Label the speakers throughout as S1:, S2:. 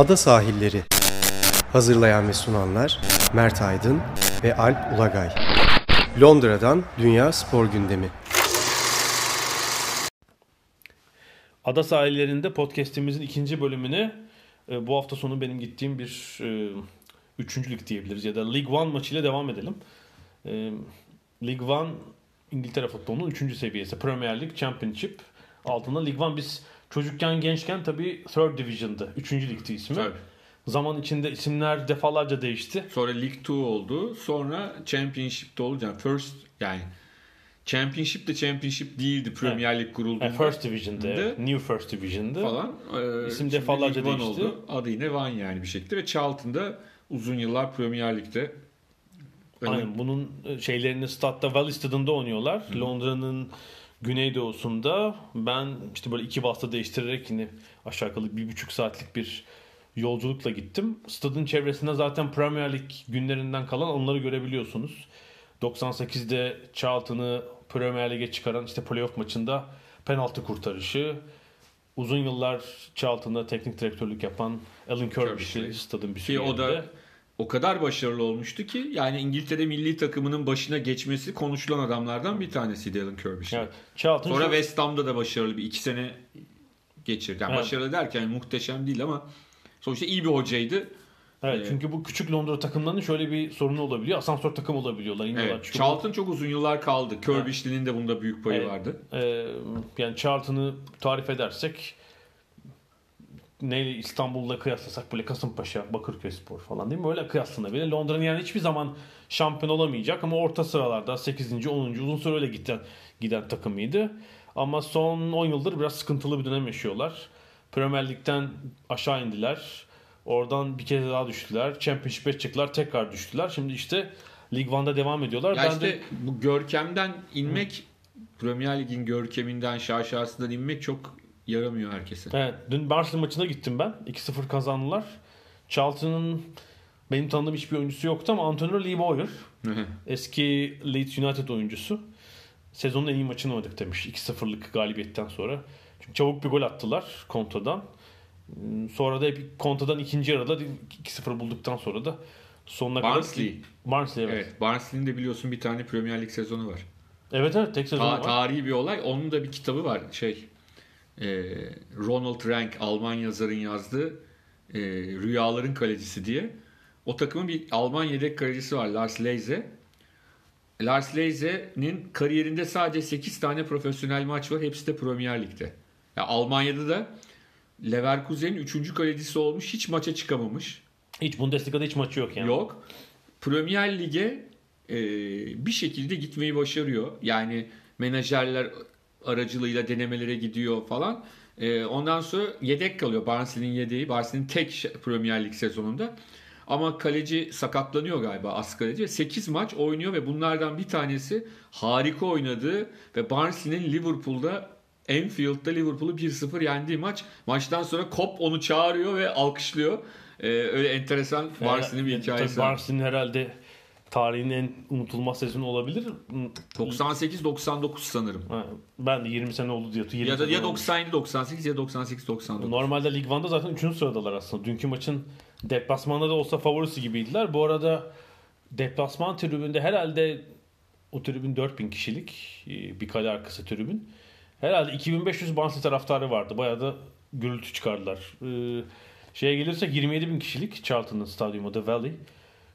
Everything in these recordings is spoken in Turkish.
S1: Ada Sahilleri Hazırlayan ve sunanlar Mert Aydın ve Alp Ulagay Londra'dan Dünya Spor Gündemi
S2: Ada sahillerinde podcast'imizin ikinci bölümüne bu hafta sonu benim gittiğim bir e, üçüncülük diyebiliriz ya da League One maçıyla devam edelim. E, League One İngiltere futbolunun üçüncü seviyesi. Premier League, Championship altında League One biz çocukken gençken tabii Third Division'dı. Üçüncü ligdi ismi.
S3: Tabii.
S2: Zaman içinde isimler defalarca değişti.
S3: Sonra League 2 oldu. Sonra Championship'te oldu. Yani first yani Championship de Championship değildi Premier League kurulduğunda.
S2: Yani First Division'dı. evet. New First Division'dı.
S3: falan. Ee,
S2: İsim defalarca değişti.
S3: Oldu. Adı yine One yani bir şekilde ve Charlton'da uzun yıllar Premier Lig'de
S2: Aynen bunun e, şeylerini statta Valley Stadında oynuyorlar. Londra'nın güneydoğusunda. Ben işte böyle iki basta değiştirerek yine aşağı yukarı bir buçuk saatlik bir yolculukla gittim. Stadın çevresinde zaten Premier Lig günlerinden kalan onları görebiliyorsunuz. 98'de Charlton'ı Premier Lig'e çıkaran işte playoff maçında penaltı kurtarışı. Uzun yıllar Charlton'da teknik direktörlük yapan Alan Kirbish'i. stadın bir
S3: ki o da. O kadar başarılı olmuştu ki yani İngiltere milli takımının başına geçmesi konuşulan adamlardan bir tanesiydi Alan Kirby's.
S2: Evet, Charlton
S3: Sonra West Ham'da da başarılı bir iki sene geçirdi. Yani
S2: Evet.
S3: başarılı derken muhteşem değil ama sonuçta iyi bir hocaydı.
S2: Evet
S3: Ee,
S2: çünkü bu küçük Londra takımlarının şöyle bir sorunu olabiliyor. Asansör takım olabiliyorlar.
S3: Evet.
S2: çıkıyorlar.
S3: Charlton çok uzun yıllar kaldı. Kirbish'linin de bunda büyük payı
S2: Evet.
S3: vardı.
S2: Ee, yani Charlton'ı tarif edersek neyle İstanbul'la kıyaslasak böyle Kasımpaşa, Bakırköy Spor falan değil mi? Öyle kıyaslanabilir. Londra'nın yani hiçbir zaman şampiyon olamayacak ama orta sıralarda 8. 10. uzun süre öyle giden, giden takımıydı. Ama son 10 yıldır biraz sıkıntılı bir dönem yaşıyorlar. Premier Lig'den aşağı indiler. Oradan bir kez daha düştüler. Championship'e çıktılar. Tekrar düştüler. Şimdi işte League One'da devam ediyorlar.
S3: Ya
S2: ben
S3: işte
S2: de
S3: bu görkemden inmek Premier Lig'in görkeminden şaşasından inmek çok yaramıyor herkese.
S2: Evet, dün Barcelona maçına gittim ben. 2-0 kazandılar. Charlton'ın benim tanıdığım hiçbir oyuncusu yoktu ama Antonio Lee Bowyer eski Leeds United oyuncusu sezonun en iyi maçını oynadık demiş 2-0'lık galibiyetten sonra. Çünkü çabuk bir gol attılar kontradan. Sonra da hep kontradan ikinci yarıda 2-0 bulduktan sonra da sonuna
S3: Barnsley.
S2: kadar Barnsley evet.
S3: Evet. Barnsley'nin de biliyorsun bir tane Premier Lig sezonu var.
S2: Evet evet tek sezon
S3: Ta-
S2: var.
S3: tarihi bir olay. Onun da bir kitabı var. Şey e, Ronald Rank Alman yazarın yazdığı e, Rüyaların Kalecisi diye. O takımın bir Alman yedek kalecisi var Lars Leize. Lars Leize'nin kariyerinde sadece 8 tane profesyonel maç var. Hepsi de Premier Lig'de. Ya Almanya'da da Leverkusen'in 3. kalecisi olmuş. Hiç maça çıkamamış.
S2: Hiç Bundesliga'da hiç maçı yok yani.
S3: Yok. Premier Lig'e e, bir şekilde gitmeyi başarıyor. Yani menajerler aracılığıyla denemelere gidiyor falan. E, ondan sonra yedek kalıyor. Barnsley'nin yedeği. Barnsley'nin tek Premier Lig sezonunda. Ama kaleci sakatlanıyor galiba as kaleci. 8 maç oynuyor ve bunlardan bir tanesi harika oynadığı ve Barnsley'nin Liverpool'da Anfield'da Liverpool'u 1-0 yendiği maç. Maçtan sonra Kop onu çağırıyor ve alkışlıyor. E, öyle enteresan Barnsley'nin bir hikayesi.
S2: Barnsley'nin herhalde tarihin en unutulmaz sezonu olabilir.
S3: 98-99 sanırım.
S2: Ha, Ben de 20 sene oldu diyor. 20
S3: Ya da ya
S2: olmuş.
S3: 97-98 ya 98-99.
S2: Normalde Lig 1'da zaten 3. sıradalar aslında. Dünkü maçın deplasmanda da olsa favorisi gibiydiler. Bu arada deplasman tribünde herhalde o tribün 4000 kişilik e, bir kale arkası tribün. Herhalde 2500 Barnsley taraftarı vardı. Bayağı da gürültü çıkardılar. Ee, şeye gelirsek 27 bin kişilik Charlton'ın stadyumu The Valley.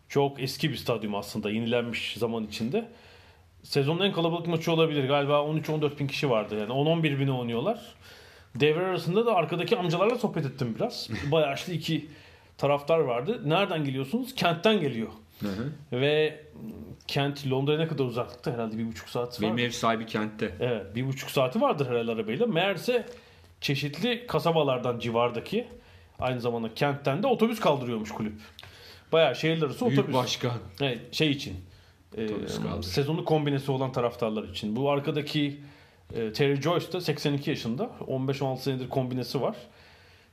S2: Çok eski bir stadyum aslında. Yenilenmiş zaman içinde. Sezonun en kalabalık maçı olabilir. Galiba 13-14 bin kişi vardı. Yani 10-11 bine oynuyorlar. Devre arasında da arkadaki amcalarla sohbet ettim biraz. Bayağı yaşlı iki taraftar vardı. Nereden geliyorsunuz? Kent'ten geliyor.
S3: Hı hı.
S2: Ve Kent Londra'ya ne kadar uzaklıkta? Herhalde bir buçuk saat var.
S3: Benim ev sahibi kentte.
S2: Evet bir buçuk saati vardır herhalde arabayla. Meğerse çeşitli kasabalardan civardaki aynı zamanda kentten de otobüs kaldırıyormuş kulüp. Bayağı şehirler arası
S3: Büyük
S2: otobüs.
S3: başkan.
S2: Evet, şey için. e,
S3: Otobüs
S2: sezonu kombinesi olan taraftarlar için. Bu arkadaki e, Terry Joyce da 82 yaşında. 15-16 senedir kombinesi var.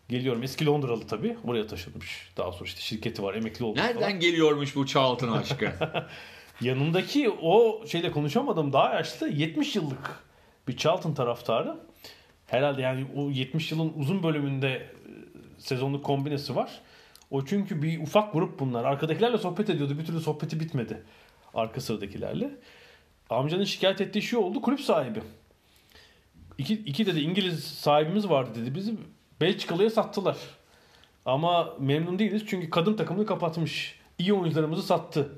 S2: Geliyorum. Eski Londralı tabii. Buraya taşınmış. Daha sonra işte şirketi var. Emekli olmuş falan.
S3: Nereden geliyormuş bu Charlton aşkı?
S2: Yanındaki o şeyle konuşamadım daha yaşlı 70 yıllık bir Charlton taraftarı. Herhalde yani o 70 yılın uzun bölümünde e, sezonluk kombinesi var. O çünkü bir ufak grup bunlar. Arkadakilerle sohbet ediyordu. Bir türlü sohbeti bitmedi. Arka sıradakilerle. Amcanın şikayet ettiği şey oldu. Kulüp sahibi. İki, iki dedi İngiliz sahibimiz vardı dedi. Bizi Belçikalı'ya sattılar. Ama memnun değiliz çünkü kadın takımını kapatmış. İyi oyuncularımızı sattı.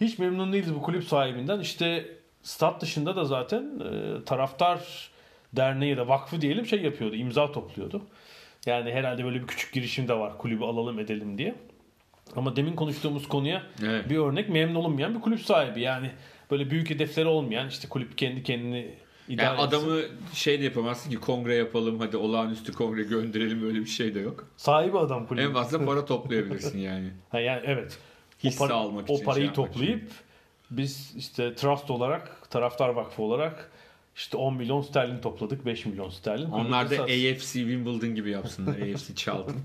S2: Hiç memnun değiliz bu kulüp sahibinden. İşte stat dışında da zaten e, taraftar derneği da vakfı diyelim şey yapıyordu. imza topluyordu. Yani herhalde böyle bir küçük girişim de var kulübü alalım edelim diye. Ama demin konuştuğumuz konuya
S3: Evet.
S2: bir örnek memnun olunmayan bir kulüp sahibi. Yani böyle büyük hedefleri olmayan işte kulüp kendi kendini idare
S3: Yani
S2: etsin.
S3: adamı şey de yapamazsın ki kongre yapalım hadi olağanüstü kongre gönderelim öyle bir şey de yok.
S2: sahibi adam kulübü.
S3: En fazla para toplayabilirsin yani.
S2: Ha yani evet.
S3: Hisse
S2: o, para-
S3: almak
S2: o
S3: için,
S2: parayı
S3: şey yapmak
S2: toplayıp biz işte trust olarak taraftar vakfı olarak işte 10 milyon sterlin topladık 5 milyon sterlin.
S3: Onlar da AFC Wimbledon gibi yapsınlar. AFC Charlton.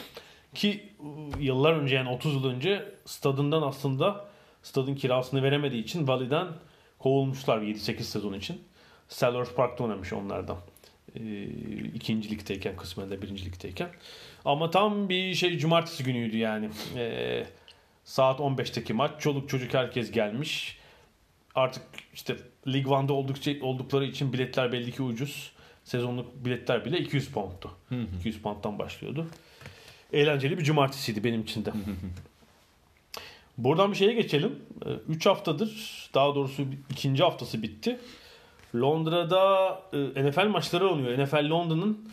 S2: Ki ıı, yıllar önce yani 30 yıl önce stadından aslında stadın kirasını veremediği için Valley'den kovulmuşlar 7-8 sezon için. Sellers Park'ta oynamış onlardan. Ee, ikinci ligdeyken kısmen de birinci ligdeyken. Ama tam bir şey cumartesi günüydü yani. Ee, saat 15'teki maç. Çoluk çocuk herkes gelmiş. Artık işte Lig 1'da oldukça oldukları için biletler belli ki ucuz. Sezonluk biletler bile 200 pound'tu. 200 pound'dan başlıyordu. Eğlenceli bir cumartesiydi benim için de. Buradan bir şeye geçelim. 3 haftadır daha doğrusu ikinci haftası bitti. Londra'da e, NFL maçları oynuyor. NFL London'ın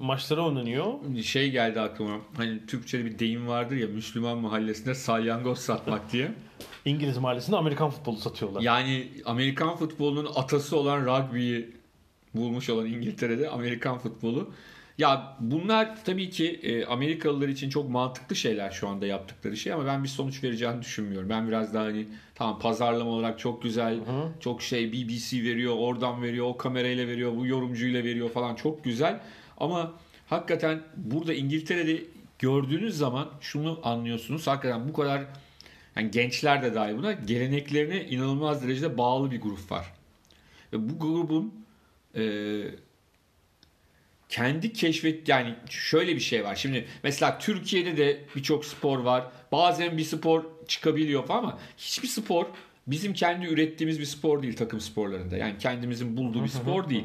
S2: maçları oynanıyor.
S3: şey geldi aklıma. Hani Türkçe'de bir deyim vardır ya Müslüman mahallesinde salyangoz satmak diye.
S2: İngiliz mahallesinde Amerikan futbolu satıyorlar.
S3: Yani Amerikan futbolunun atası olan rugby'yi bulmuş olan İngiltere'de Amerikan futbolu. Ya bunlar tabii ki e, Amerikalılar için çok mantıklı şeyler şu anda yaptıkları şey ama ben bir sonuç vereceğini düşünmüyorum. Ben biraz daha hani tamam pazarlama olarak çok güzel, çok şey BBC veriyor, oradan veriyor, o kamerayla veriyor, bu yorumcuyla veriyor falan çok güzel. Ama hakikaten burada İngiltere'de gördüğünüz zaman şunu anlıyorsunuz. Hakikaten bu kadar yani gençler de dahil buna geleneklerine inanılmaz derecede bağlı bir grup var. Ve bu grubun e, kendi keşfet yani şöyle bir şey var. Şimdi mesela Türkiye'de de birçok spor var. Bazen bir spor çıkabiliyor falan ama hiçbir spor bizim kendi ürettiğimiz bir spor değil takım sporlarında. Yani kendimizin bulduğu bir spor değil.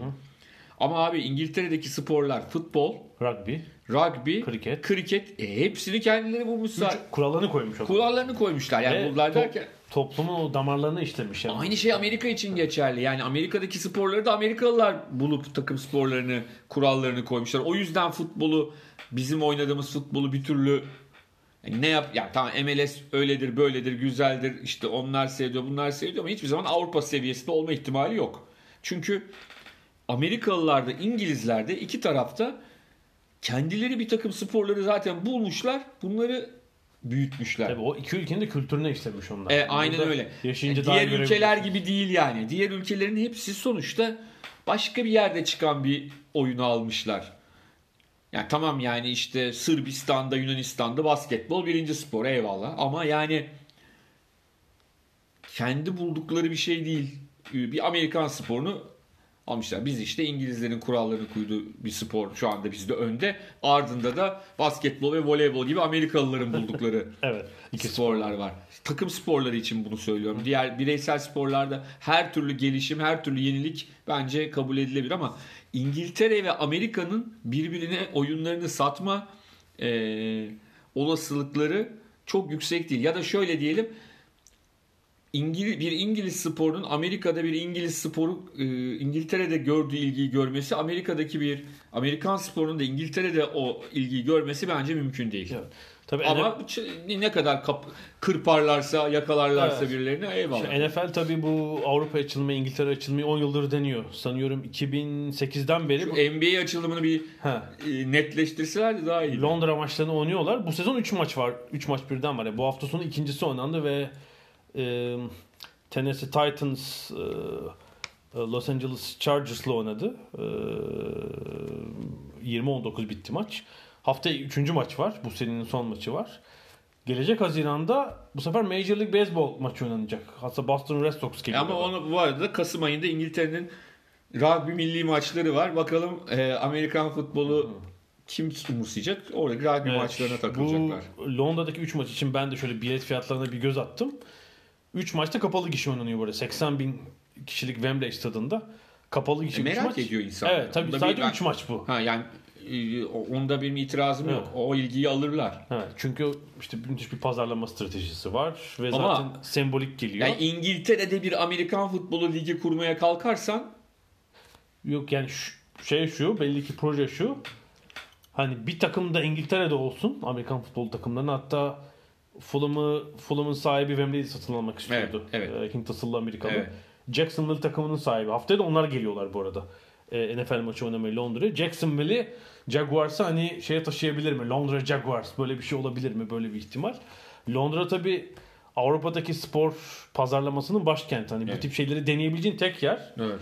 S3: Ama abi İngiltere'deki sporlar futbol,
S2: Rugby.
S3: rugby,
S2: Kriket.
S3: kriket e, hepsini kendileri bulmuşlar.
S2: Kurallarını koymuş adam.
S3: Kurallarını koymuşlar. Yani
S2: Ve
S3: bunlar
S2: to-
S3: derken
S2: toplumun o damarlarını işlemiş. Yani.
S3: Aynı şey Amerika için geçerli. Yani Amerika'daki sporları da Amerikalılar bulup takım sporlarını, kurallarını koymuşlar. O yüzden futbolu bizim oynadığımız futbolu bir türlü yani ne yap ya tamam MLS öyledir, böyledir, güzeldir. İşte onlar seviyor, bunlar seviyor ama hiçbir zaman Avrupa seviyesinde olma ihtimali yok. Çünkü Amerikalılarda, İngilizlerde iki tarafta kendileri bir takım sporları zaten bulmuşlar. Bunları büyütmüşler.
S2: Tabii o iki ülkenin de kültürüne işlemiş onlar.
S3: E, aynen
S2: Burada
S3: öyle.
S2: Yaşayınca
S3: E, Diğer ülkeler gibi değil yani. Diğer ülkelerin hepsi sonuçta başka bir yerde çıkan bir oyunu almışlar. Yani tamam yani işte Sırbistan'da, Yunanistan'da basketbol birinci spor eyvallah. Ama yani kendi buldukları bir şey değil. Bir Amerikan sporunu almışlar. Biz işte İngilizlerin kurallarını koyduğu bir spor şu anda bizde önde. Ardında da basketbol ve voleybol gibi Amerikalıların buldukları
S2: Evet. İki
S3: sporlar var. Takım sporları için bunu söylüyorum. Diğer bireysel sporlarda her türlü gelişim, her türlü yenilik bence kabul edilebilir ama İngiltere ve Amerika'nın birbirine oyunlarını satma e, olasılıkları çok yüksek değil. Ya da şöyle diyelim İngiliz, bir İngiliz sporunun Amerika'da bir İngiliz sporu e, İngiltere'de gördüğü ilgiyi görmesi Amerika'daki bir Amerikan sporunun da İngiltere'de o ilgiyi görmesi bence mümkün değil.
S2: Evet. Tabii
S3: Ama
S2: NFL
S3: ne kadar kap- kırparlarsa, yakalarlarsa
S2: Evet.
S3: birilerini eyvallah.
S2: Şimdi NFL tabii bu Avrupa açılımı, İngiltere açılımı 10 yıldır deniyor. Sanıyorum 2008'den beri bu-
S3: NBA açılımını bir
S2: Ha.
S3: e, netleştirselerdi daha iyi.
S2: Londra maçlarını oynuyorlar. Bu sezon 3 maç var. 3 maç birden var. Yani bu hafta sonu ikincisi oynandı ve e, Tennessee Titans e, Los Angeles Chargers'la oynadı. E, 20-19 bitti maç. Haftaya 3. maç var. Bu serinin son maçı var. Gelecek Haziran'da bu sefer Major League Baseball maçı oynanacak. Hatta Boston Red Sox geliyor.
S3: Ama onu bu arada Kasım ayında İngiltere'nin rugby milli maçları var. Bakalım e, Amerikan futbolu kim umursayacak? Orada rugby
S2: Evet,
S3: maçlarına takılacaklar.
S2: Bu Londra'daki 3 maç için ben de şöyle bilet fiyatlarına bir göz attım. 3 maçta kapalı gişe oynanıyor böyle. 80 bin kişilik Wembley stadında. Kapalı gişe
S3: E, merak
S2: maç.
S3: ediyor insanlar.
S2: Evet tabii
S3: Bunda
S2: sadece
S3: bir- ben-
S2: 3 maç bu.
S3: Ha yani e, onda benim itirazım
S2: Evet.
S3: yok. O ilgiyi alırlar.
S2: Evet, çünkü işte müthiş bir pazarlama stratejisi var ve
S3: Ama-
S2: zaten sembolik geliyor.
S3: Yani İngiltere'de bir Amerikan futbolu ligi kurmaya kalkarsan
S2: Yok yani şu, şey şu belli ki proje şu. Hani bir takım da İngiltere'de olsun Amerikan futbol takımlarının hatta Fulham'ı Fulham'ın sahibi Wembley'i satın almak istiyordu.
S3: Evet,
S2: Ee, Hint asıllı Amerikalı.
S3: Evet.
S2: Jacksonville takımının sahibi. Haftaya da onlar geliyorlar bu arada. Ee, NFL maçı oynamaya Londra'ya. Jacksonville'i Jaguars'a hani şeye taşıyabilir mi? Londra Jaguars böyle bir şey olabilir mi? Böyle bir ihtimal. Londra tabi Avrupa'daki spor pazarlamasının başkenti. Hani bu
S3: Evet.
S2: tip şeyleri deneyebileceğin tek yer.
S3: evet.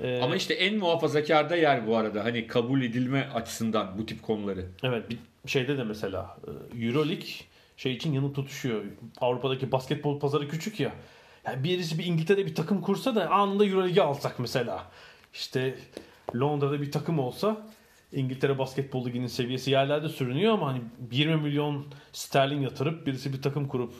S2: Ee,
S3: Ama işte en muhafazakar da yer bu arada. Hani kabul edilme açısından bu tip konuları.
S2: Evet bir şeyde de mesela e, Euroleague şey için yanıp tutuşuyor. Avrupa'daki basketbol pazarı küçük ya. Yani birisi bir İngiltere'de bir takım kursa da anında Euroleague'i alsak mesela. İşte Londra'da bir takım olsa İngiltere Basketbol Ligi'nin seviyesi yerlerde sürünüyor ama hani 20 milyon sterlin yatırıp birisi bir takım kurup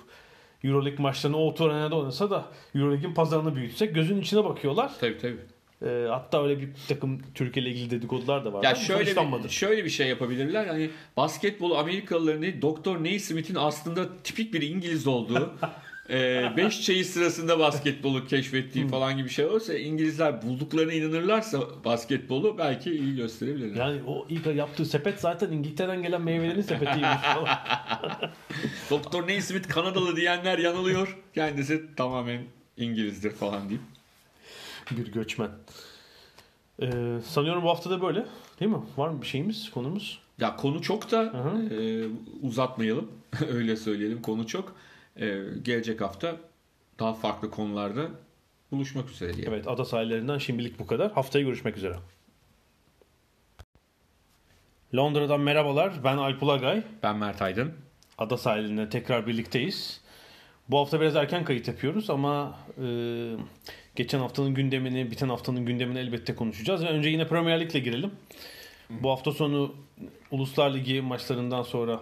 S2: Euroleague maçlarını o arenada oynasa da Euroleague'in pazarını büyütsek gözünün içine bakıyorlar.
S3: Tabii tabii.
S2: E, hatta öyle bir takım Türkiye ile ilgili dedikodular da var.
S3: Ya şöyle bir, şöyle bir şey yapabilirler. Hani basketbolu Amerikalıların değil, Doktor Naismith'in aslında tipik bir İngiliz olduğu 5 çayı sırasında basketbolu keşfettiği falan gibi şey olursa İngilizler bulduklarına inanırlarsa basketbolu belki iyi gösterebilirler.
S2: Yani o ilk yaptığı sepet zaten İngiltere'den gelen meyvelerin sepetiymiş falan.
S3: Doktor Naismith Kanadalı diyenler yanılıyor. Kendisi tamamen İngilizdir falan deyip.
S2: Bir göçmen. Ee, sanıyorum bu hafta da böyle. Değil mi? Var mı bir şeyimiz, konumuz?
S3: Ya konu çok da e, uzatmayalım. Öyle söyleyelim. Konu çok. E, gelecek hafta daha farklı konularda buluşmak üzere diyelim.
S2: Evet, ada sahillerinden şimdilik bu kadar. Haftaya görüşmek üzere. Londra'dan merhabalar. Ben Alp Ulagay.
S3: Ben Mert Aydın.
S2: Ada sahilinde tekrar birlikteyiz. Bu hafta biraz erken kayıt yapıyoruz ama e, geçen haftanın gündemini, biten haftanın gündemini elbette konuşacağız. Ve önce yine Premier Lig'le girelim. Bu hafta sonu Uluslar Ligi maçlarından sonra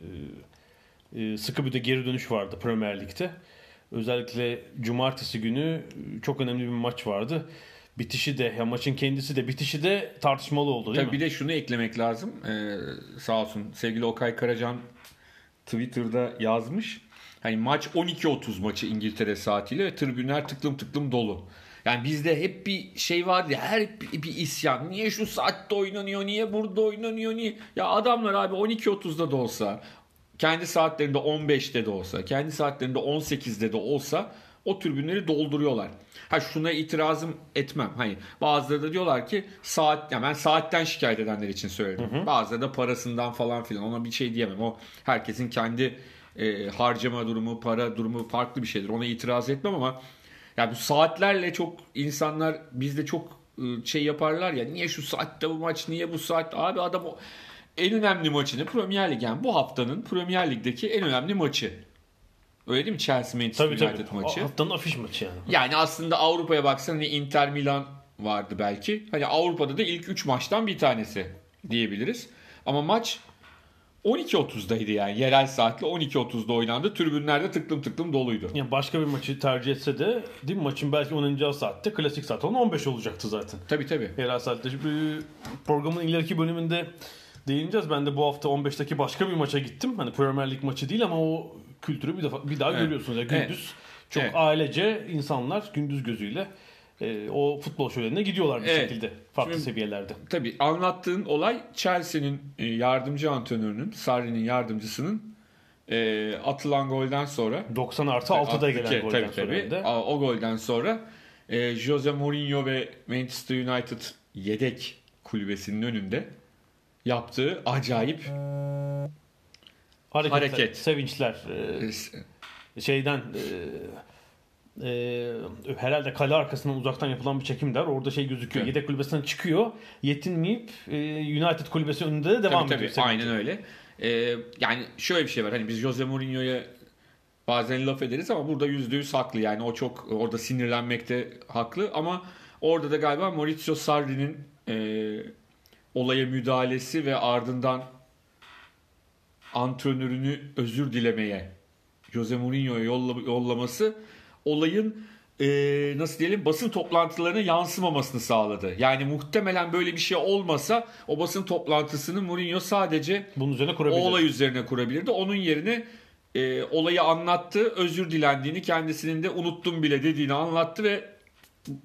S2: e, e, sıkı bir de geri dönüş vardı Premier Lig'de. Özellikle cumartesi günü çok önemli bir maç vardı. Bitişi de, ya maçın kendisi de bitişi de tartışmalı oldu değil
S3: Tabii
S2: mi?
S3: bir de şunu eklemek lazım. Ee, sağ olsun sevgili Okay Karacan Twitter'da yazmış. Hani maç 12.30 maçı İngiltere saatiyle ve tribünler tıklım tıklım dolu. Yani bizde hep bir şey vardı ya her bir, isyan. Niye şu saatte oynanıyor? Niye burada oynanıyor? Niye? Ya adamlar abi 12.30'da da olsa kendi saatlerinde 15'te de olsa, kendi saatlerinde 18'de de olsa o tribünleri dolduruyorlar. Ha şuna itirazım etmem. Hani bazıları da diyorlar ki saat ya ben saatten şikayet edenler için söyledim. Bazıları da parasından falan filan ona bir şey diyemem. O herkesin kendi e, harcama durumu, para durumu farklı bir şeydir. Ona itiraz etmem ama ya bu saatlerle çok insanlar bizde çok e, şey yaparlar ya niye şu saatte bu maç niye bu saat abi adam o en önemli maçını Premier Lig yani bu haftanın Premier Lig'deki en önemli maçı. Öyle değil mi? Chelsea Manchester
S2: Tabii
S3: United
S2: tabii.
S3: maçı.
S2: Haftanın afiş maçı yani.
S3: Yani aslında Avrupa'ya baksan hani Inter Milan vardı belki. Hani Avrupa'da da ilk 3 maçtan bir tanesi diyebiliriz. Ama maç 12.30'daydı yani. Yerel saatle 12.30'da oynandı. Tribünlerde tıklım tıklım doluydu.
S2: Yani başka bir maçı tercih etse de değil mi? Maçın belki oynanacağı saatte klasik saat olan 15 olacaktı zaten.
S3: Tabii tabii.
S2: Yerel saatte. Şimdi programın ileriki bölümünde değineceğiz. Ben de bu hafta 15'teki başka bir maça gittim. Hani Premier Lig maçı değil ama o kültürü bir defa bir daha
S3: Evet.
S2: görüyorsunuz. Yani
S3: Evet.
S2: gündüz çok
S3: Evet.
S2: ailece insanlar gündüz gözüyle e, o futbol şölenine gidiyorlar bir
S3: Evet.
S2: şekilde farklı
S3: Şimdi-
S2: seviyelerde.
S3: Tabii anlattığın olay Chelsea'nin e, yardımcı antrenörünün, Sarri'nin yardımcısının e, atılan golden sonra
S2: 90 artı 6'da gelen golden
S3: tabii,
S2: sonra
S3: tabii. A- O golden sonra e, Jose Mourinho ve Manchester United yedek kulübesinin önünde yaptığı acayip
S2: Hareketler,
S3: hareket.
S2: sevinçler, e, şeyden e, e, herhalde kale arkasından uzaktan yapılan bir çekim der. Orada şey gözüküyor.
S3: Evet.
S2: Yedek kulübesinden çıkıyor. Yetinmeyip e, United kulübesi önünde de devam
S3: tabii,
S2: ediyor.
S3: tabii, aynen öyle. E, yani şöyle bir şey var. Hani biz Jose Mourinho'ya bazen laf ederiz ama burada yüzde yüz haklı. Yani o çok orada sinirlenmekte haklı ama orada da galiba Maurizio Sarri'nin e, olaya müdahalesi ve ardından antrenörünü özür dilemeye Jose Mourinho'ya yolla- yollaması olayın e, nasıl diyelim basın toplantılarına yansımamasını sağladı. Yani muhtemelen böyle bir şey olmasa o basın toplantısını Mourinho sadece
S2: Bunun üzerine
S3: o
S2: kurabilir.
S3: olay üzerine kurabilirdi. Onun yerine e, olayı anlattı, özür dilendiğini, kendisinin de unuttum bile dediğini anlattı ve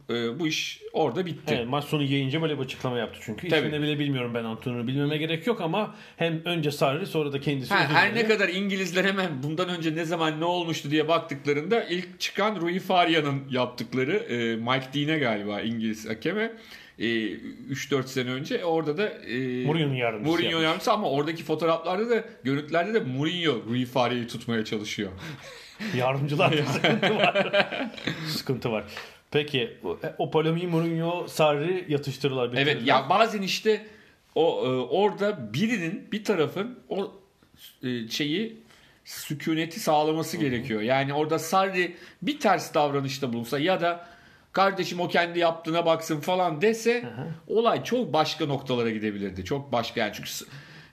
S3: e, bu iş orada bitti.
S2: Evet, maç sonu yayınca böyle bir açıklama yaptı çünkü.
S3: Tabii.
S2: İsmini bile bilmiyorum ben antrenörü. Bilmeme gerek yok ama hem önce Sarri sonra da kendisi
S3: Ha, her ne kadar İngilizler hemen bundan önce ne zaman ne olmuştu diye baktıklarında ilk çıkan Rui Faria'nın yaptıkları e, Mike Dean'e galiba İngiliz hakeme e, 3-4 sene önce orada da e,
S2: Mourinho'nun yardımcısı
S3: Mourinho
S2: yapmış.
S3: yardımcısı ama oradaki fotoğraflarda da görüntülerde de Mourinho Rui Faria'yı tutmaya çalışıyor.
S2: Yardımcılar sıkıntı var. sıkıntı var. Peki o- o polemiği Mourinho, Sarri yatıştırırlar.
S3: Evet ya bazen işte o e, orada birinin bir tarafın o e, şeyi sükuneti sağlaması gerekiyor. Yani orada Sarri bir ters davranışta bulunsa ya da kardeşim o kendi yaptığına baksın falan dese olay çok başka noktalara gidebilirdi. Çok başka yani çünkü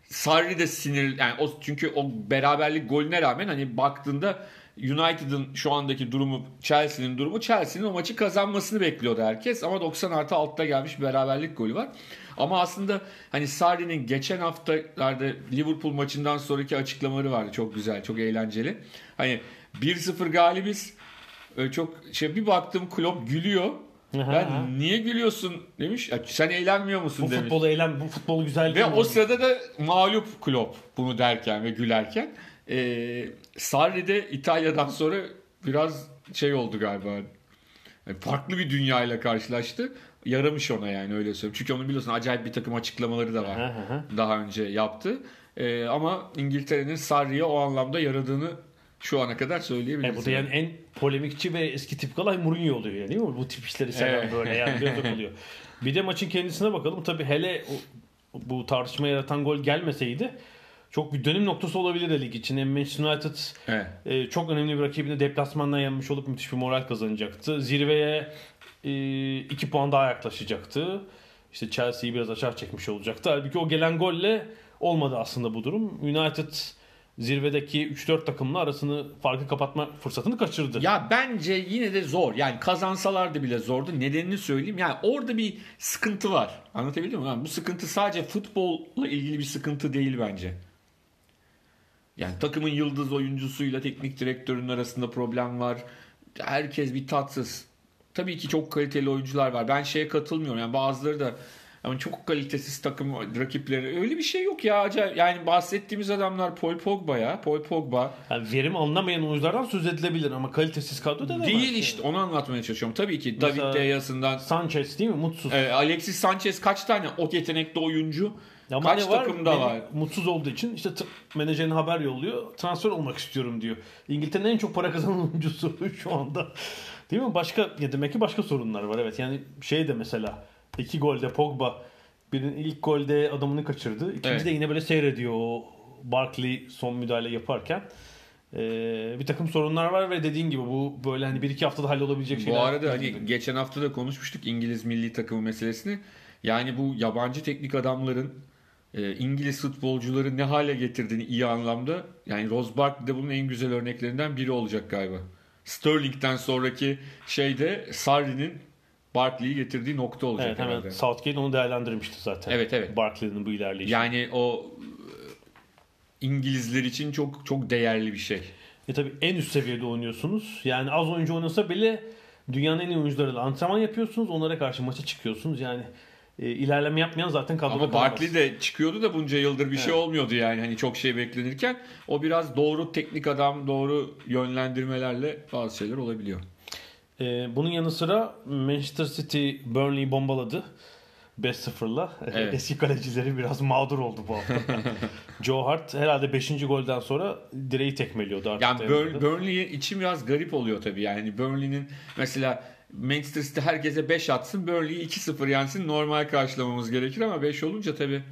S3: Sarri de sinir yani o çünkü o beraberlik golüne rağmen hani baktığında United'ın şu andaki durumu Chelsea'nin durumu Chelsea'nin o maçı kazanmasını bekliyordu herkes ama 90 artı altta gelmiş beraberlik golü var. Ama aslında hani Sarri'nin geçen haftalarda Liverpool maçından sonraki açıklamaları vardı çok güzel çok eğlenceli. Hani 1-0 galibiz Öyle çok şey bir baktım Klopp gülüyor. Ben niye gülüyorsun demiş. Ya sen eğlenmiyor musun
S2: bu
S3: demiş.
S2: futbol eğlen, bu futbol güzel
S3: Ve o sırada da mağlup Klopp bunu derken ve gülerken. Ee, Sarri de İtalya'dan sonra biraz şey oldu galiba. Yani farklı bir dünyayla karşılaştı. Yaramış ona yani öyle söyleyeyim. Çünkü onu biliyorsun acayip bir takım açıklamaları da var. Daha önce yaptı. Ee, ama İngiltere'nin Sarri'ye o anlamda yaradığını şu ana kadar söyleyebiliriz.
S2: E, bu da yani en polemikçi ve eski tip kalay Mourinho oluyor yani değil mi? Bu tip işleri seven böyle yani da oluyor. Bir de maçın kendisine bakalım. Tabii hele bu tartışma yaratan gol gelmeseydi çok bir dönüm noktası olabilir lig için. Hem Manchester United
S3: Evet.
S2: e, çok önemli bir rakibini deplasmandan yenmiş olup müthiş bir moral kazanacaktı. Zirveye 2 puan daha yaklaşacaktı. İşte Chelsea'yi biraz aşağı çekmiş olacaktı. Halbuki o gelen golle olmadı aslında bu durum. United zirvedeki 3-4 takımla arasını farkı kapatma fırsatını kaçırdı.
S3: Ya bence yine de zor. Yani kazansalardı bile zordu. Nedenini söyleyeyim. Yani orada bir sıkıntı var. Anlatabildim mi? Yani bu sıkıntı sadece futbolla ilgili bir sıkıntı değil bence. Yani takımın yıldız oyuncusuyla teknik direktörün arasında problem var. Herkes bir tatsız. Tabii ki çok kaliteli oyuncular var. Ben şeye katılmıyorum. Yani bazıları da ama çok kalitesiz takım rakipleri. Öyle bir şey yok ya. Acayip. Yani bahsettiğimiz adamlar Paul Pogba ya. Paul Pogba.
S2: Yani verim alınamayan oyunculardan söz edilebilir ama kalitesiz kadro denemez.
S3: Değil
S2: yani.
S3: işte onu anlatmaya çalışıyorum. Tabii ki
S2: Mesela-
S3: David De Geya'sından
S2: Sanchez değil mi? Mutsuz.
S3: e, Alexis Sanchez kaç tane o yetenekli oyuncu
S2: Ama
S3: kaç
S2: ne var?
S3: takımda var?
S2: Mutsuz olduğu için işte menajerine haber yolluyor. Transfer olmak istiyorum diyor. İngiltere'nin en çok para kazanan oyuncusu şu anda. Değil mi? Başka ya demek ki başka sorunlar var. Evet yani şey de mesela iki golde Pogba birinin ilk golde adamını kaçırdı. İkinci
S3: Evet.
S2: de yine böyle seyrediyor o Barkley son müdahale yaparken. Ee, bir takım sorunlar var ve dediğin gibi bu böyle hani bir iki haftada hallolabilecek şeyler.
S3: Bu arada hani geçen hafta da konuşmuştuk İngiliz milli takımı meselesini. Yani bu yabancı teknik adamların e, İngiliz futbolcuları ne hale getirdiğini iyi anlamda. Yani Rose Barkley de bunun en güzel örneklerinden biri olacak galiba. Sterling'den sonraki şeyde Sarri'nin Barkley'i getirdiği nokta olacak
S2: Evet hemen
S3: herhalde.
S2: Southgate onu değerlendirmişti zaten.
S3: Evet, evet.
S2: Barkley'nin bu ilerleyişi.
S3: Yani o e, İngilizler için çok çok değerli bir şey.
S2: E tabi en üst seviyede oynuyorsunuz. Yani az oyuncu oynasa bile dünyanın en iyi oyuncularıyla antrenman yapıyorsunuz. Onlara karşı maça çıkıyorsunuz. Yani e, ilerleme yapmayan zaten kadroda
S3: Ama. Barkley de çıkıyordu da bunca yıldır bir şey
S2: Evet.
S3: olmuyordu yani hani çok şey beklenirken o biraz doğru teknik adam doğru yönlendirmelerle bazı şeyler olabiliyor.
S2: E, bunun yanı sıra Manchester City Burnley'i bombaladı. 5-0'la.
S3: Evet.
S2: Eski kalecileri biraz mağdur oldu bu hafta. Joe Hart herhalde 5. golden sonra direği tekmeliyordu artık.
S3: Yani Burnley için biraz garip oluyor tabii yani Burnley'nin mesela Manchester City herkese 5 atsın Burnley'i 2-0 yensin normal karşılamamız gerekir ama 5 olunca tabii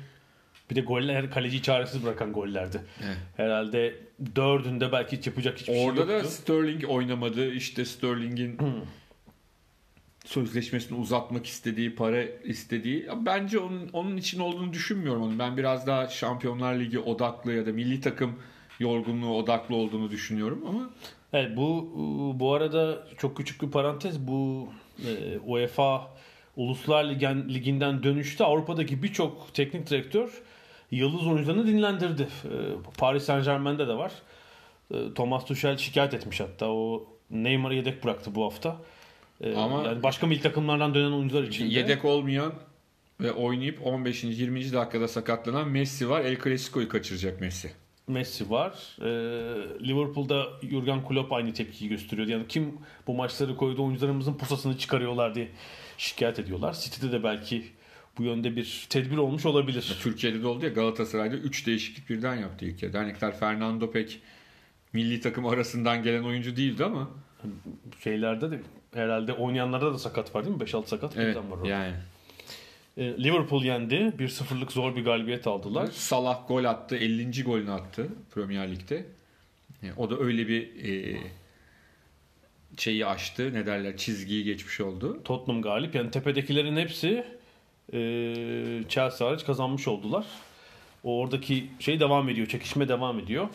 S2: Bir de goller kaleciyi çaresiz bırakan gollerdi.
S3: Evet.
S2: Herhalde dördünde belki hiç yapacak hiçbir
S3: orada
S2: şey
S3: da
S2: yoktu.
S3: Sterling oynamadı işte Sterling'in sözleşmesini uzatmak istediği, para istediği. Bence onun onun için olduğunu düşünmüyorum onun. Ben biraz daha Şampiyonlar Ligi odaklı ya da milli takım yorgunluğu odaklı olduğunu düşünüyorum ama
S2: Evet bu bu arada çok küçük bir parantez bu e, UEFA Uluslar Ligen, Ligi'nden dönüşte Avrupa'daki birçok teknik direktör yıldız oyuncularını dinlendirdi. E, Paris Saint Germain'de de var. E, Thomas Tuchel şikayet etmiş hatta o Neymar'ı yedek bıraktı bu hafta. E,
S3: Ama-
S2: yani başka milli takımlardan dönen oyuncular için de-
S3: yedek olmayan ve oynayıp 15. 20. dakikada sakatlanan Messi var. El Clasico'yu kaçıracak Messi.
S2: Messi var. Ee, Liverpool'da Jurgen Klopp aynı tepkiyi gösteriyordu. Yani kim bu maçları koydu oyuncularımızın pusasını çıkarıyorlar diye şikayet ediyorlar. City'de de belki bu yönde bir tedbir olmuş olabilir.
S3: Türkiye'de de oldu ya Galatasaray'da 3 değişiklik birden yaptı ilk yarı. Dernekler Fernando pek milli takım arasından gelen oyuncu değildi ama
S2: Şeylerde de herhalde oynayanlarda da sakat var değil mi? 5-6 sakat
S3: evet
S2: var orada.
S3: yani.
S2: Ee, Liverpool yendi. 1-0'lık zor bir galibiyet aldılar.
S3: Salah gol attı. 50. golünü attı Premier Lig'de. E, O da öyle bir e, şeyi aştı. Ne derler? Çizgiyi geçmiş oldu.
S2: Tottenham galip. Yani tepedekilerin hepsi e, Chelsea hariç kazanmış oldular. O oradaki şey devam ediyor. Çekişme devam ediyor.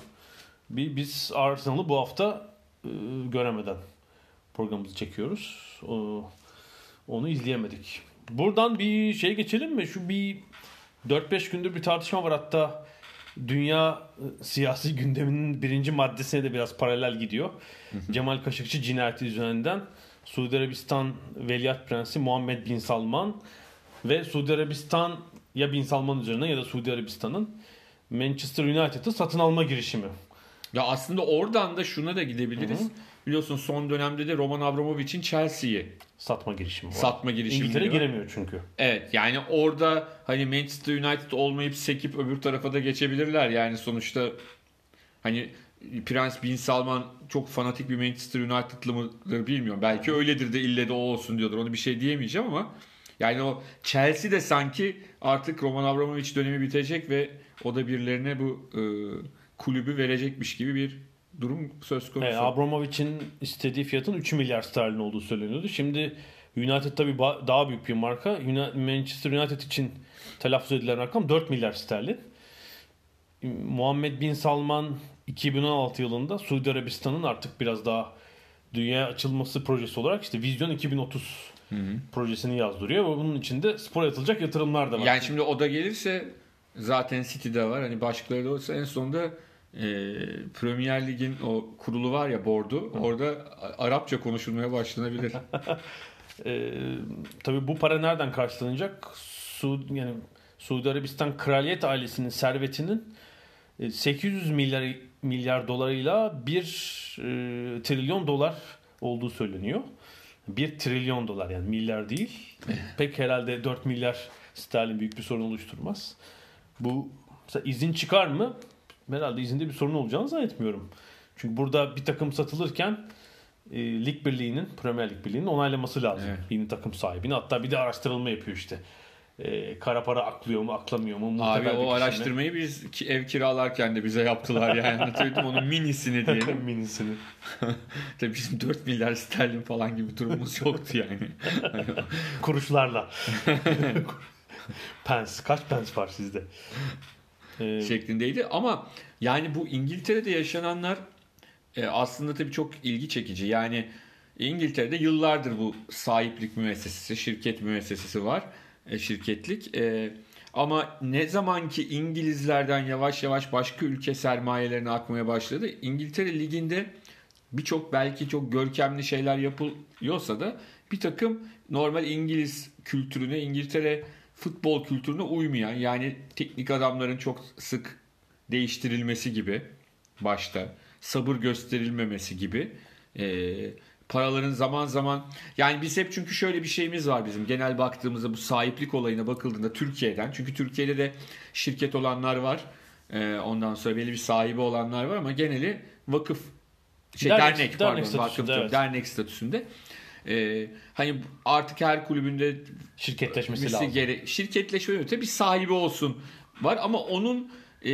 S2: Bir, biz Arsenal'ı bu hafta e, göremeden programımızı çekiyoruz. O, onu izleyemedik. Buradan bir şey geçelim mi? Şu bir 4-5 gündür bir tartışma var hatta dünya e, siyasi gündeminin birinci maddesine de biraz paralel gidiyor. Cemal Kaşıkçı cinayeti üzerinden Suudi Arabistan Veliaht Prensi Muhammed Bin Salman ve Suudi Arabistan ya Bin Salman üzerine ya da Suudi Arabistan'ın Manchester United'ı satın alma girişimi.
S3: Ya aslında oradan da şuna da gidebiliriz. Biliyorsun son dönemde de Roman Abramovich'in Chelsea'yi
S2: Satma girişimi var.
S3: satma girişimi
S2: İngiltere
S3: var.
S2: giremiyor çünkü.
S3: Evet yani orada hani Manchester United olmayıp sekip öbür tarafa da geçebilirler. Yani sonuçta hani Prens Bin Salman çok fanatik bir Manchester United'lı mıdır bilmiyorum. Belki öyledir de ille de o olsun diyordur. Onu bir şey diyemeyeceğim ama yani o Chelsea de sanki artık Roman Abramovich dönemi bitecek ve o da birilerine bu e, kulübü verecekmiş gibi bir durum söz konusu.
S2: Evet, Abramovich'in istediği fiyatın 3 milyar sterlin olduğu söyleniyordu. Şimdi United tabii daha büyük bir marka. Manchester United için telaffuz edilen rakam 4 milyar sterlin. Muhammed Bin Salman 2016 yılında Suudi Arabistan'ın artık biraz daha dünya açılması projesi olarak işte Vizyon 2030 projesini yazdırıyor ve bunun içinde spora yatılacak yatırımlar da var.
S3: Yani şimdi o da gelirse zaten City'de var. Hani başkaları da olsa en sonunda e, Premier Lig'in o kurulu var ya bordu. Orada Arapça konuşulmaya başlanabilir.
S2: Ee, tabii bu para nereden karşılanacak? Su, yani Suudi Arabistan kraliyet ailesinin servetinin e, 800 milyar milyar dolarıyla 1 e, trilyon dolar olduğu söyleniyor. 1 trilyon dolar yani milyar değil. Pek herhalde 4 milyar sterlin büyük bir sorun oluşturmaz. Bu izin çıkar mı? Herhalde izinde bir sorun olacağını zannetmiyorum. Çünkü burada bir takım satılırken e, lig birliğinin, Premier Lig birliğinin onaylaması lazım.
S3: Evet.
S2: Yeni takım sahibini. Hatta bir de araştırılma yapıyor işte. E, kara para aklıyor mu, aklamıyor mu?
S3: Abi o araştırmayı biz ki- ev kiralarken de bize yaptılar yani. Anlatabildim onun minisini diyelim.
S2: Minisini.
S3: Tabii bizim 4 milyar sterlin falan gibi durumumuz yoktu yani.
S2: Kuruşlarla. pence. Kaç pence var sizde? E,
S3: şeklindeydi. Ama yani bu İngiltere'de yaşananlar e, aslında tabii çok ilgi çekici. Yani İngiltere'de yıllardır bu sahiplik müessesesi, şirket müessesesi var. E, şirketlik. E, ama ne zaman ki İngilizlerden yavaş yavaş başka ülke sermayelerine akmaya başladı. İngiltere Ligi'nde birçok belki çok görkemli şeyler yapılıyorsa da bir takım normal İngiliz kültürüne, İngiltere futbol kültürüne uymayan yani teknik adamların çok sık değiştirilmesi gibi başta sabır gösterilmemesi gibi e, paraların zaman zaman yani biz hep çünkü şöyle bir şeyimiz var bizim genel baktığımızda bu sahiplik olayına bakıldığında Türkiye'den çünkü Türkiye'de de şirket olanlar var e, ondan sonra belli bir sahibi olanlar var ama geneli vakıf şey
S2: Dernek-
S3: dernek,
S2: dernek
S3: pardon
S2: statüsünde,
S3: vakıf
S2: evet.
S3: dernek statüsünde e, hani artık her kulübünde
S2: şirketleşmesi lazım.
S3: Gere, şirketleşme öte bir sahibi olsun var ama onun e,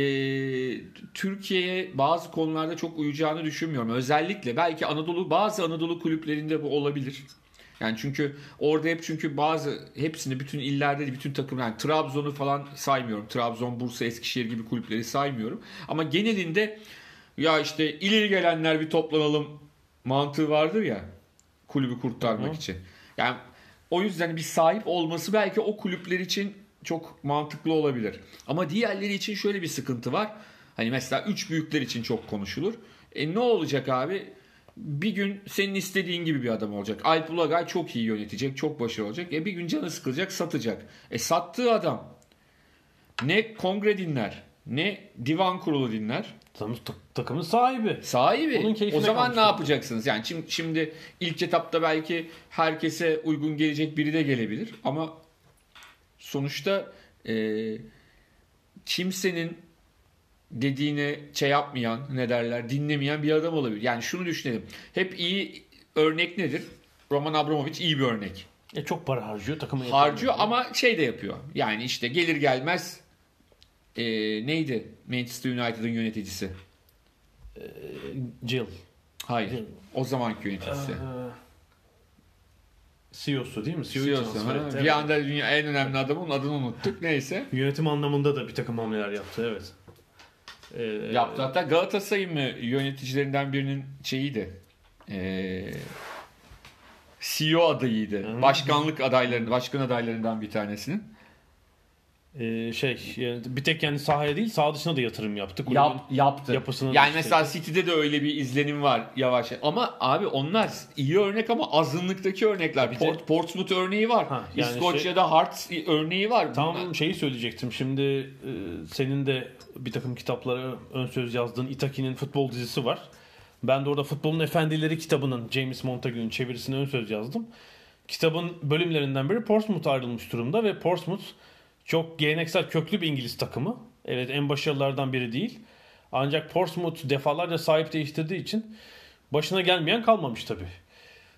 S3: Türkiye'ye bazı konularda çok uyacağını düşünmüyorum. Özellikle belki Anadolu bazı Anadolu kulüplerinde bu olabilir. Yani çünkü orada hep çünkü bazı hepsini bütün illerde de bütün takım yani Trabzon'u falan saymıyorum. Trabzon, Bursa, Eskişehir gibi kulüpleri saymıyorum. Ama genelinde ya işte ileri gelenler bir toplanalım mantığı vardır ya kulübü kurtarmak
S2: Hı.
S3: için. Yani o yüzden bir sahip olması belki o kulüpler için çok mantıklı olabilir. Ama diğerleri için şöyle bir sıkıntı var. Hani mesela üç büyükler için çok konuşulur. E ne olacak abi? Bir gün senin istediğin gibi bir adam olacak. Alp Ulagay çok iyi yönetecek, çok başarılı olacak. E bir gün canı sıkılacak, satacak. E sattığı adam ne kongre dinler, ne divan kurulu dinler.
S2: Tam- ta- takımın sahibi.
S3: Sahibi.
S2: Onun
S3: O zaman
S2: kalmış
S3: ne yapacaksınız? Yani şimdi, şimdi ilk etapta belki herkese uygun gelecek biri de gelebilir ama sonuçta e, kimsenin dediğine şey yapmayan ne derler dinlemeyen bir adam olabilir. Yani şunu düşünelim. Hep iyi örnek nedir? Roman Abramovich iyi bir örnek.
S2: E çok para harcıyor takımı.
S3: Harcıyor ama şey de yapıyor. Yani işte gelir gelmez e, neydi Manchester United'ın yöneticisi?
S2: Jill.
S3: Hayır.
S2: Jill.
S3: O zamanki yöneticisi.
S2: Ee, CEO'su değil mi? CEO
S3: CEO'su, ha?
S2: etti,
S3: Bir
S2: evet.
S3: anda dünya en önemli adamın adını unuttuk. Neyse.
S2: Yönetim anlamında da bir takım hamleler yaptı evet. Ee,
S3: Yaptı. Hatta Galatasaray'ın mı yöneticilerinden birinin şeyiydi. Ee, CEO adayıydı. Başkanlık adaylarından, başkan adaylarından bir tanesinin.
S2: E, şey yani bir tek yani sahaya değil sağ dışına da yatırım yaptı. Kulübün
S3: Yap, yaptı.
S2: yapısını
S3: yani
S2: işte-
S3: mesela City'de de öyle bir izlenim var yavaş. Ama abi onlar iyi örnek ama azınlıktaki örnekler.
S2: Bir de-
S3: Port, Portsmouth örneği var.
S2: Ha, yani şey-
S3: İskoçya'da Hearts örneği var.
S2: Tam
S3: Bunlar-
S2: şeyi söyleyecektim. Şimdi e, senin de bir takım kitaplara ön söz yazdığın Itaki'nin futbol dizisi var. Ben de orada Futbolun Efendileri kitabının James Montague'nin çevirisine ön söz yazdım. Kitabın bölümlerinden biri Portsmouth ayrılmış durumda ve Portsmouth çok geleneksel köklü bir İngiliz takımı. Evet en başarılardan biri değil. Ancak Portsmouth defalarca sahip değiştirdiği için başına gelmeyen kalmamış tabii.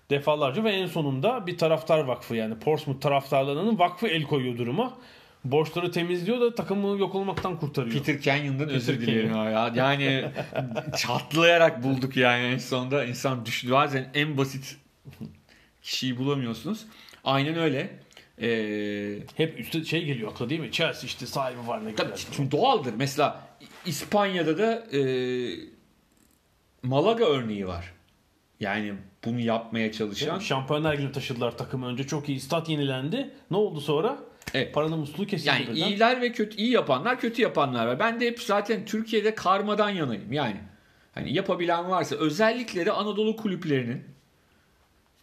S2: Defalarca ve en sonunda bir taraftar vakfı yani Portsmouth taraftarlarının vakfı el koyuyor duruma. Borçları temizliyor da takımı yok olmaktan kurtarıyor.
S3: Peter Canyon'dan özür
S2: Peter
S3: dilerim
S2: Canyon.
S3: ha ya. Yani çatlayarak bulduk yani en sonunda insan düştü. Bazen en basit kişiyi bulamıyorsunuz. Aynen öyle. Ee,
S2: Hep üstte şey geliyor akla değil mi? Chelsea işte sahibi var ne
S3: tabii
S2: güzel.
S3: çünkü doğaldır. Mesela İspanya'da da e, Malaga örneği var. Yani bunu yapmaya çalışan.
S2: Şampiyonlar Ligi'ne taşıdılar takımı önce çok iyi. Stat yenilendi. Ne oldu sonra?
S3: Evet.
S2: Paranın musluğu kesildi.
S3: Yani
S2: birden.
S3: iyiler ve kötü iyi yapanlar, kötü yapanlar var. Ben de hep zaten Türkiye'de karmadan yanayım. Yani hani yapabilen varsa özellikle de Anadolu kulüplerinin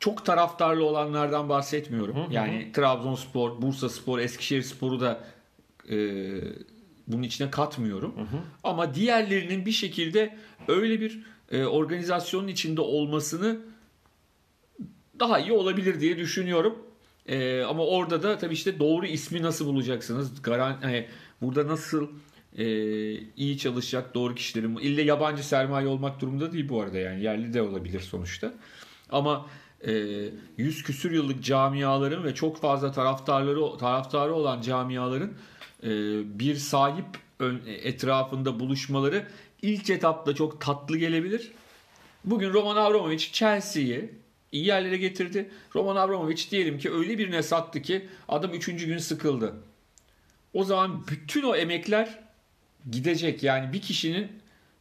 S3: çok taraftarlı olanlardan bahsetmiyorum.
S2: Hı hı.
S3: Yani Trabzonspor, Bursaspor, Eskişehirspor'u da e, bunun içine katmıyorum. Ama diğerlerinin bir şekilde öyle bir e, organizasyonun içinde olmasını daha iyi olabilir diye düşünüyorum. Ee, ama orada da tabii işte doğru ismi nasıl bulacaksınız? Garan hani burada nasıl e, iyi çalışacak doğru kişilerin ille yabancı sermaye olmak durumunda değil bu arada yani yerli de olabilir sonuçta. Ama e, yüz küsür yıllık camiaların ve çok fazla taraftarları taraftarı olan camiaların e, bir sahip etrafında buluşmaları ilk etapta çok tatlı gelebilir. Bugün Roman Abramovich Chelsea'yi iyi yerlere getirdi. Roman Abramovich diyelim ki öyle birine sattı ki adam 3. gün sıkıldı. O zaman bütün o emekler gidecek. Yani bir kişinin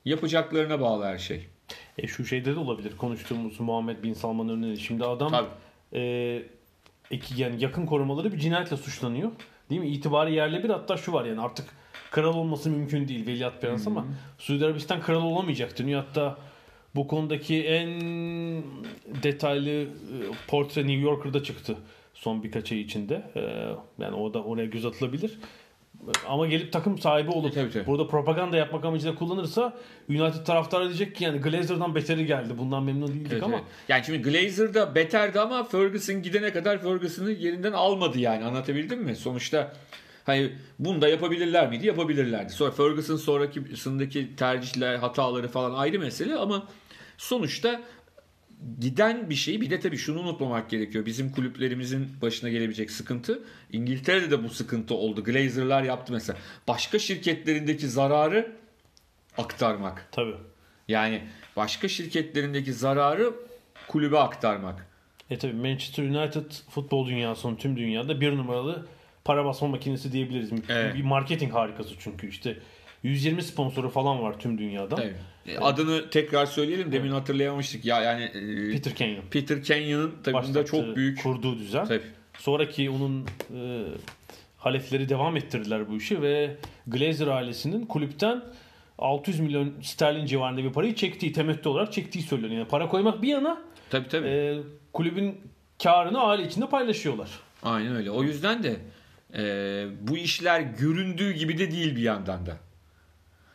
S3: yapacaklarına bağlı her şey.
S2: E şu şeyde de olabilir konuştuğumuz Muhammed Bin Salman örneği. Şimdi adam
S3: Tabii.
S2: e, iki, yani yakın korumaları bir cinayetle suçlanıyor. Değil mi? İtibarı yerle bir hatta şu var yani artık kral olması mümkün değil veliaht prens ama Suudi Arabistan kral olamayacak deniyor. Hatta bu konudaki en detaylı e, portre New Yorker'da çıktı son birkaç ay içinde. E, yani o da oraya göz atılabilir. Ama gelip takım sahibi olup
S3: Tabii, tabii.
S2: burada propaganda yapmak amacıyla kullanırsa United taraftarı diyecek ki yani Glazer'dan beteri geldi. Bundan memnun değildik
S3: Evet,
S2: ama
S3: evet. Yani şimdi Glazer da beterdi ama Ferguson gidene kadar Ferguson'ı yerinden almadı yani anlatabildim mi? Sonuçta hani bunu da yapabilirler miydi? Yapabilirlerdi. Sonra Ferguson sonrakisindeki tercihler, hataları falan ayrı mesele ama sonuçta giden bir şey bir de tabii şunu unutmamak gerekiyor. Bizim kulüplerimizin başına gelebilecek sıkıntı. İngiltere'de de bu sıkıntı oldu. Glazer'lar yaptı mesela. Başka şirketlerindeki zararı aktarmak.
S2: tabii.
S3: Yani başka şirketlerindeki zararı kulübe aktarmak.
S2: E tabii Manchester United futbol dünyasının tüm dünyada bir numaralı para basma makinesi diyebiliriz.
S3: Evet.
S2: Bir marketing harikası çünkü işte 120 sponsoru falan var tüm dünyada.
S3: Evet. E, Adını tekrar söyleyelim. Demin hatırlayamamıştık. Ya yani e,
S2: Peter Kenyon.
S3: Peter Kenyon'un tabii bunda çok büyük
S2: kurduğu düzen.
S3: tabii.
S2: Sonraki onun e, halefleri devam ettirdiler bu işi ve Glazer ailesinin kulüpten 600 milyon sterlin civarında bir parayı çektiği, temettü olarak çektiği söyleniyor. Yani para koymak bir yana
S3: Tabii tabii.
S2: e, kulübün karını aile içinde paylaşıyorlar.
S3: Aynen öyle. O yüzden de e, bu işler göründüğü gibi de değil bir yandan da.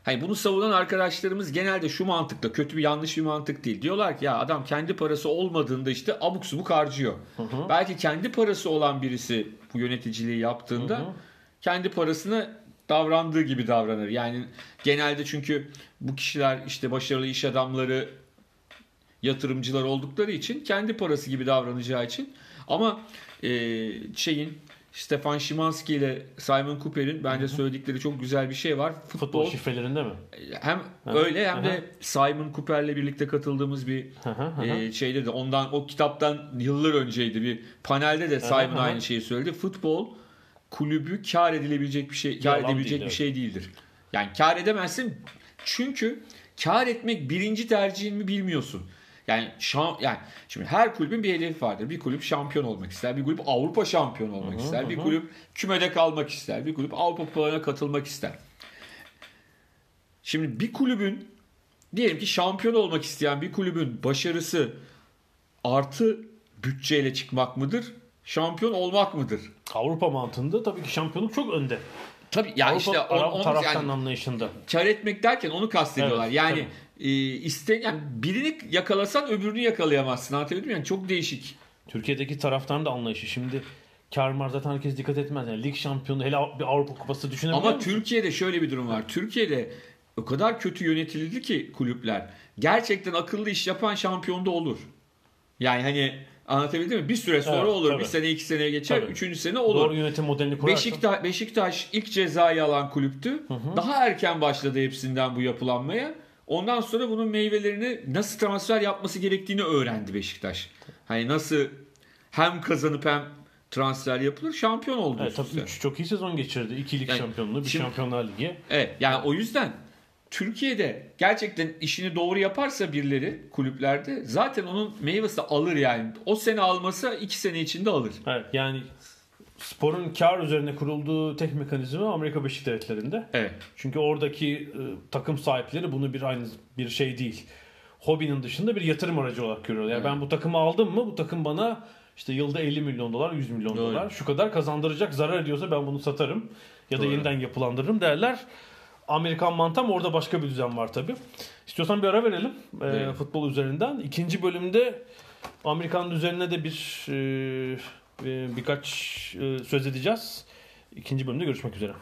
S3: Hani bunu savunan arkadaşlarımız genelde şu mantıkla kötü bir yanlış bir mantık değil. Diyorlar ki ya adam kendi parası olmadığında işte abuk subuk harcıyor. Belki kendi parası olan birisi bu yöneticiliği yaptığında
S2: Hı hı.
S3: kendi parasını davrandığı gibi davranır. Yani genelde çünkü bu kişiler işte başarılı iş adamları yatırımcılar oldukları için kendi parası gibi davranacağı için ama e, şeyin Stefan Szymanski ile Simon Cooper'in bence söyledikleri çok güzel bir şey var.
S2: Futbol
S3: Futbol
S2: şifrelerinde mi?
S3: hem
S2: Hı.
S3: öyle hem de Simon Cooper'le birlikte katıldığımız bir e, şeyde de ondan o kitaptan yıllar önceydi bir panelde de Simon
S2: hı hı.
S3: aynı şeyi söyledi. Futbol kulübü kar edilebilecek bir şey, kar
S2: Yalan
S3: edebilecek
S2: değil,
S3: bir
S2: evet.
S3: şey değildir. Yani kar edemezsin çünkü kar etmek birinci tercihin mi bilmiyorsun. Yani şam, yani şimdi her kulübün bir hedefi vardır. Bir kulüp şampiyon olmak ister, bir kulüp Avrupa şampiyonu olmak
S2: Hı hı,
S3: ister, bir
S2: hı.
S3: kulüp kümede kalmak ister, bir kulüp Avrupa Kupalarına katılmak ister. Şimdi bir kulübün diyelim ki şampiyon olmak isteyen bir kulübün başarısı artı bütçeyle çıkmak mıdır? Şampiyon olmak mıdır?
S2: Avrupa mantığında tabii ki şampiyonluk çok önde.
S3: Tabii ya
S2: Avrupa
S3: işte on,
S2: taraftan
S3: yani
S2: anlayışında.
S3: kar etmek derken onu kastediyorlar.
S2: Evet,
S3: yani e, iste, yani birini yakalasan öbürünü yakalayamazsın. Anlatabildim mi? Yani çok değişik.
S2: Türkiye'deki taraftan da anlayışı. Şimdi kar mar zaten herkes dikkat etmez. Yani lig şampiyonu hele bir Avrupa kupası düşünebiliyor
S3: Ama
S2: musun?
S3: Türkiye'de şöyle bir durum var. Türkiye'de o kadar kötü yönetildi ki kulüpler. Gerçekten akıllı iş yapan şampiyonda olur. Yani hani anlatabildim mi? Bir süre sonra
S2: Evet,
S3: olur.
S2: tabii.
S3: Bir sene iki seneye geçer.
S2: Tabii.
S3: Üçüncü sene olur.
S2: Doğru yönetim modelini kurarsan.
S3: Beşiktaş, Beşiktaş ilk cezayı alan kulüptü. Daha erken başladı hepsinden bu yapılanmaya. Ondan sonra bunun meyvelerini nasıl transfer yapması gerektiğini öğrendi Beşiktaş. Hani nasıl hem kazanıp hem transfer yapılır şampiyon oldu.
S2: Evet, tabii üç çok iyi sezon geçirdi. İki lig
S3: Yani
S2: şampiyonluğu, bir
S3: şimdi-
S2: şampiyonlar ligi.
S3: Evet yani o yüzden Türkiye'de gerçekten işini doğru yaparsa birileri kulüplerde zaten onun meyvesi alır yani. O sene almasa iki sene içinde alır.
S2: Evet, yani sporun kar üzerine kurulduğu tek mekanizma Amerika Birleşik Devletleri'nde.
S3: Evet.
S2: Çünkü oradaki e, takım sahipleri bunu bir aynı bir şey değil. Hobinin dışında bir yatırım aracı olarak görüyorlar. Yani ben bu takımı aldım mı bu takım bana işte yılda 50 milyon dolar, 100 milyon
S3: Doğru.
S2: dolar şu kadar kazandıracak zarar ediyorsa ben bunu satarım ya da
S3: Doğru.
S2: yeniden yapılandırırım derler. Amerikan mantam orada başka bir düzen var tabi. İstiyorsan bir ara verelim e,
S3: Evet.
S2: futbol üzerinden. İkinci bölümde Amerikan üzerine de bir e, birkaç e, söz edeceğiz. İkinci bölümde görüşmek üzere.